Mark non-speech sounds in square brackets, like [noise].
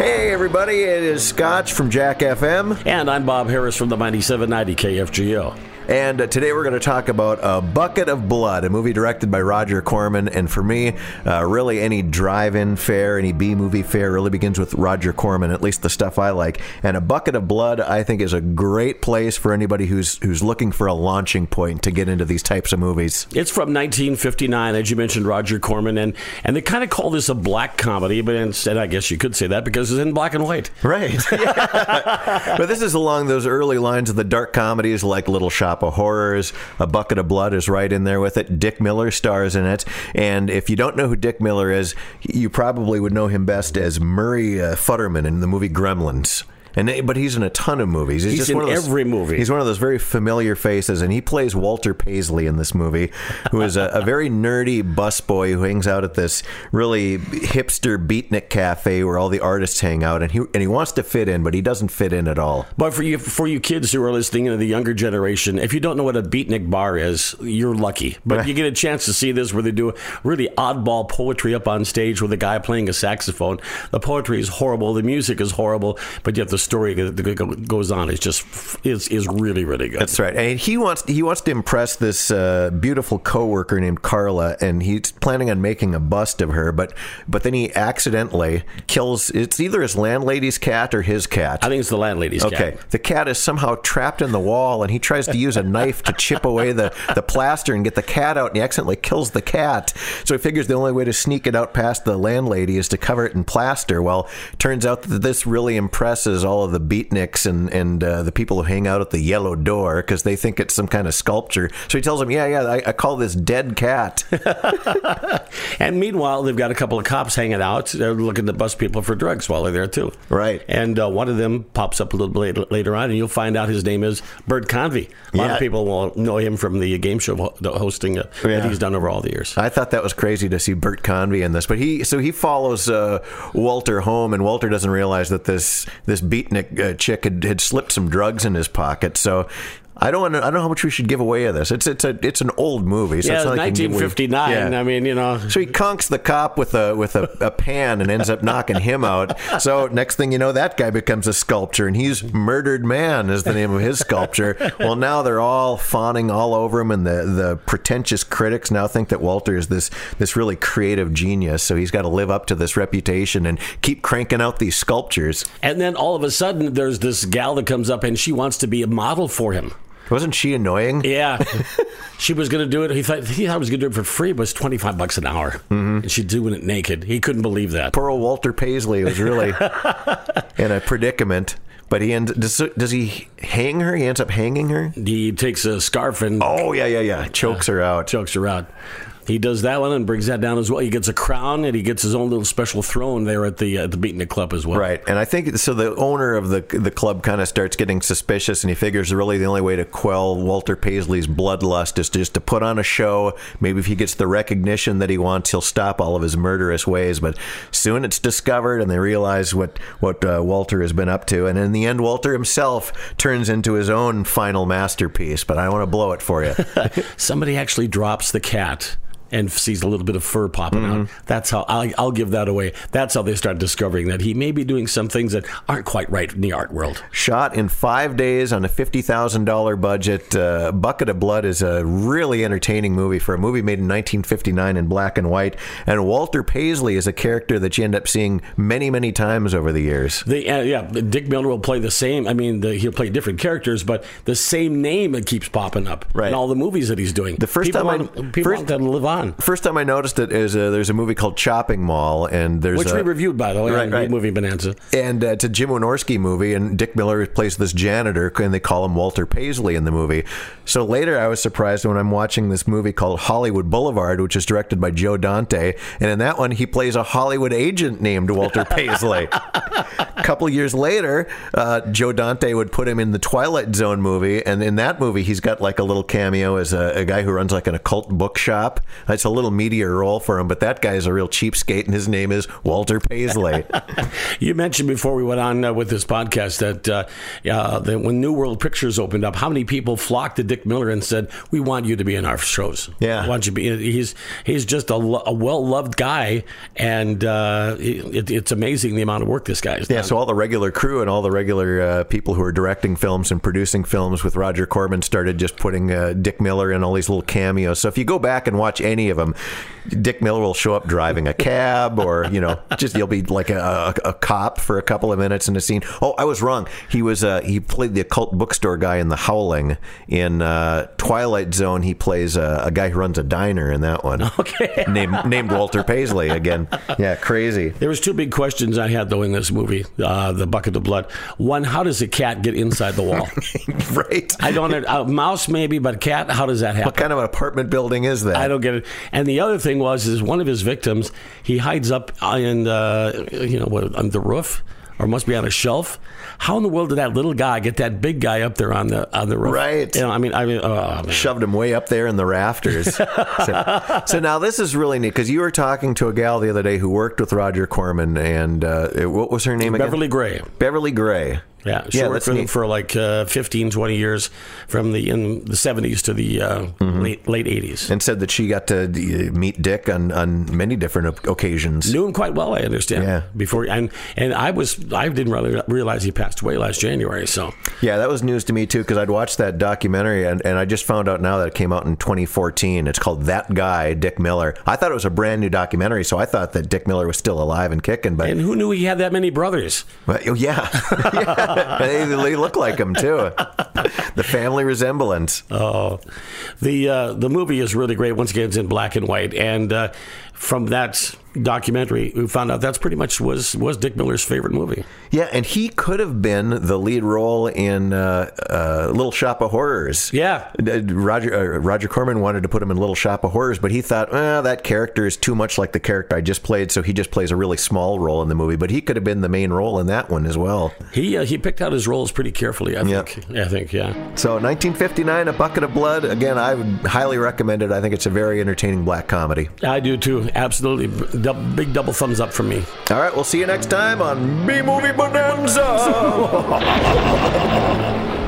Hey, everybody, it is Scotch from Jack FM. And I'm Bob Harris from the 9790 KFGO. And uh, today we're going to talk about A Bucket of Blood, a movie directed by Roger Corman. And for me, uh, really any drive in fare, any B movie fare really begins with Roger Corman, at least the stuff I like. And A Bucket of Blood, I think, is a great place for anybody who's who's looking for a launching point to get into these types of movies. It's from 1959, as you mentioned, Roger Corman. And, and they kind of call this a black comedy, but instead, I guess you could say that because it's in black and white. Right. [laughs] but this is along those early lines of the dark comedies like Little Shop of Horrors. A Bucket of Blood is right in there with it. Dick Miller stars in it. And if you don't know who Dick Miller is, you probably would know him best as Murray uh, Futterman in the movie Gremlins. And but he's in a ton of movies. He's, he's just in those, every movie. He's one of those very familiar faces, and he plays Walter Paisley in this movie, who is a, a very nerdy busboy who hangs out at this really hipster beatnik cafe where all the artists hang out, and he and he wants to fit in, but he doesn't fit in at all. But for you, for you kids who are listening to the younger generation, if you don't know what a beatnik bar is, you're lucky. But [laughs] you get a chance to see this where they do really oddball poetry up on stage with a guy playing a saxophone. The poetry is horrible, the music is horrible, but you have to story that goes on is just is is really really good. That's right. And he wants he wants to impress this uh, beautiful coworker named Carla, and he's planning on making a bust of her. But but then he accidentally kills. It's either his landlady's cat or his cat. I think it's the landlady's okay. cat. Okay. The cat is somehow trapped in the wall, and he tries to use a knife to chip away the the plaster and get the cat out, and he accidentally kills the cat. So he figures the only way to sneak it out past the landlady is to cover it in plaster. Well, turns out that this really impresses all of the beatniks and and uh, the people who hang out at the yellow door because they think it's some kind of sculpture. So he tells them, "Yeah, yeah, I, I call this dead cat." [laughs] and meanwhile, they've got a couple of cops hanging out. They're looking to bust people for drugs while they're there too. Right. And uh, one of them pops up a little bit later on, and you'll find out his name is Bert Convy. A lot yeah. of people will know him from the game show hosting uh, yeah. that he's done over all the years. I thought that was crazy to see Bert Convy in this, but he so he follows uh, Walter home, and Walter doesn't realize that this this beatnik uh, chick had, had slipped some drugs in his pocket. So I don't. I don't know how much we should give away of this. It's it's a it's an old movie. So yeah, it's like 1959. Yeah. I mean, you know. So he conks the cop with a with a, a pan and ends up knocking him out. So next thing you know, that guy becomes a sculpture, and he's Murdered Man is the name of his sculpture. well, now they're all fawning all over him, and the the pretentious critics now think that Walter is this this really creative genius. So he's got to live up to this reputation and keep cranking out these sculptures. And then all of a sudden, there's this gal that comes up, and she wants to be a model for him. Wasn't she annoying? Yeah. [laughs] she was going to do it. He thought he thought he was going to do it for free, but was 25 bucks an hour. Mm-hmm. And she's doing it naked. He couldn't believe that. Poor old Walter Paisley was really [laughs] in a predicament. But he ends, does, does he hang her? He ends up hanging her? He takes a scarf and. Oh, yeah, yeah, yeah. Chokes uh, her out. Chokes her out. He does that one and brings that down as well. He gets a crown and he gets his own little special throne there at the uh, the Beatnik Club as well. Right, and I think so. The owner of the the club kind of starts getting suspicious, and he figures really the only way to quell Walter Paisley's bloodlust is just to put on a show. Maybe if he gets the recognition that he wants, he'll stop all of his murderous ways. But soon it's discovered, and they realize what what uh, Walter has been up to. And in the end, Walter himself turns into his own final masterpiece. But I don't want to blow it for you. [laughs] Somebody actually drops the cat and sees a little bit of fur popping mm-hmm. out. That's how I'll, I'll, give that away. That's how they start discovering that he may be doing some things that aren't quite right in the art world. Shot in five days on a fifty thousand dollar budget, uh, Bucket of Blood is a really entertaining movie for a movie made in 1959 in black and white. And Walter Paisley is a character that you end up seeing many, many times over the years. The, uh, yeah, Dick Miller will play the same. I mean, the, he'll play different characters, but the same name that keeps popping up right. in all the movies that he's doing. The first people time want, I people first, want to live on on. First time I noticed it is uh, there's a movie called Chopping Mall, and there's which a, we reviewed by the way, right, right. movie Bonanza, and uh, it's a Jim Wynorski movie, and Dick Miller plays this janitor, and they call him Walter Paisley in the movie. So later, I was surprised when I'm watching this movie called Hollywood Boulevard, which is directed by Joe Dante, and in that one he plays a Hollywood agent named Walter [laughs] Paisley. A [laughs] couple years later, uh, Joe Dante would put him in the Twilight Zone movie, and in that movie, he's got like a little cameo as a, a guy who runs like an occult bookshop. It's a little meteor role for him, but that guy is a real cheapskate, and his name is Walter Paisley. [laughs] you mentioned before we went on uh, with this podcast that, uh, that when New World Pictures opened up, how many people flocked to Dick Miller and said, "We want you to be in our shows." Yeah, want you to be. He's he's just a, a well loved guy, and uh, it, it's amazing the amount of work this guy's yeah, done. So all the regular crew and all the regular uh, people who are directing films and producing films with Roger Corman started just putting uh, Dick Miller in all these little cameos. So if you go back and watch any of them, Dick Miller will show up driving a cab, or you know, just you'll be like a, a, a cop for a couple of minutes in a scene. Oh, I was wrong. He was uh, he played the occult bookstore guy in The Howling. In uh, Twilight Zone, he plays a, a, guy who runs a diner in that one. Okay, [laughs] named named Walter Paisley again. Yeah, crazy. There was two big questions I had though in this movie, uh, The Bucket of Blood. One, how does a cat get inside the wall? [laughs] right. I don't. A mouse maybe, but cat. How does that happen? What kind of an apartment building is that? I don't get it. And the other thing was, is one of his victims, he hides up in, uh, you know, what, on the roof or must be on a shelf. How in the world did that little guy get that big guy up there on the on the roof? Right. You know, I mean, I mean, oh, shoved him way up there in the rafters. [laughs] so, so, now this is really neat because you were talking to a gal the other day who worked with Roger Corman, and uh, what was her name again? Beverly Gray. Beverly Gray. Yeah, she yeah, worked for, for like uh, 15, 20 years from the in the 70s to the uh, mm-hmm. late late 80s. And said that she got to meet Dick on, on many different occasions. Knew him quite well, I understand. Yeah. Before and and I was I didn't really realize he passed away last January. So yeah, that was news to me too because I'd watched that documentary and, and I just found out now that it came out in 2014. It's called That Guy, Dick Miller. I thought it was a brand new documentary, so I thought that Dick Miller was still alive and kicking. But and who knew he had that many brothers? Well, oh, yeah. [laughs] yeah. [laughs] they, they look like him too. the family resemblance. Oh, the uh, the movie is really great. Once again, it's in black and white, and uh, from that documentary, we found out that's pretty much was was Dick Miller's favorite movie. Yeah, and he could have been the lead role in uh, uh, Little Shop of Horrors. Yeah, Roger uh, Roger Corman wanted to put him in Little Shop of Horrors, but he thought, well, that character is too much like the character I just played, so he just plays a really small role in the movie. But he could have been the main role in that one as well. He uh, he picked out his roles pretty carefully. I yep. think. I think. Yeah. So 1959, A Bucket of Blood. Again, I would highly recommend it. I think it's a very entertaining black comedy. I do too. Absolutely, big double thumbs up from me. All right, we'll see you next time on B Movie Bonanza. [laughs]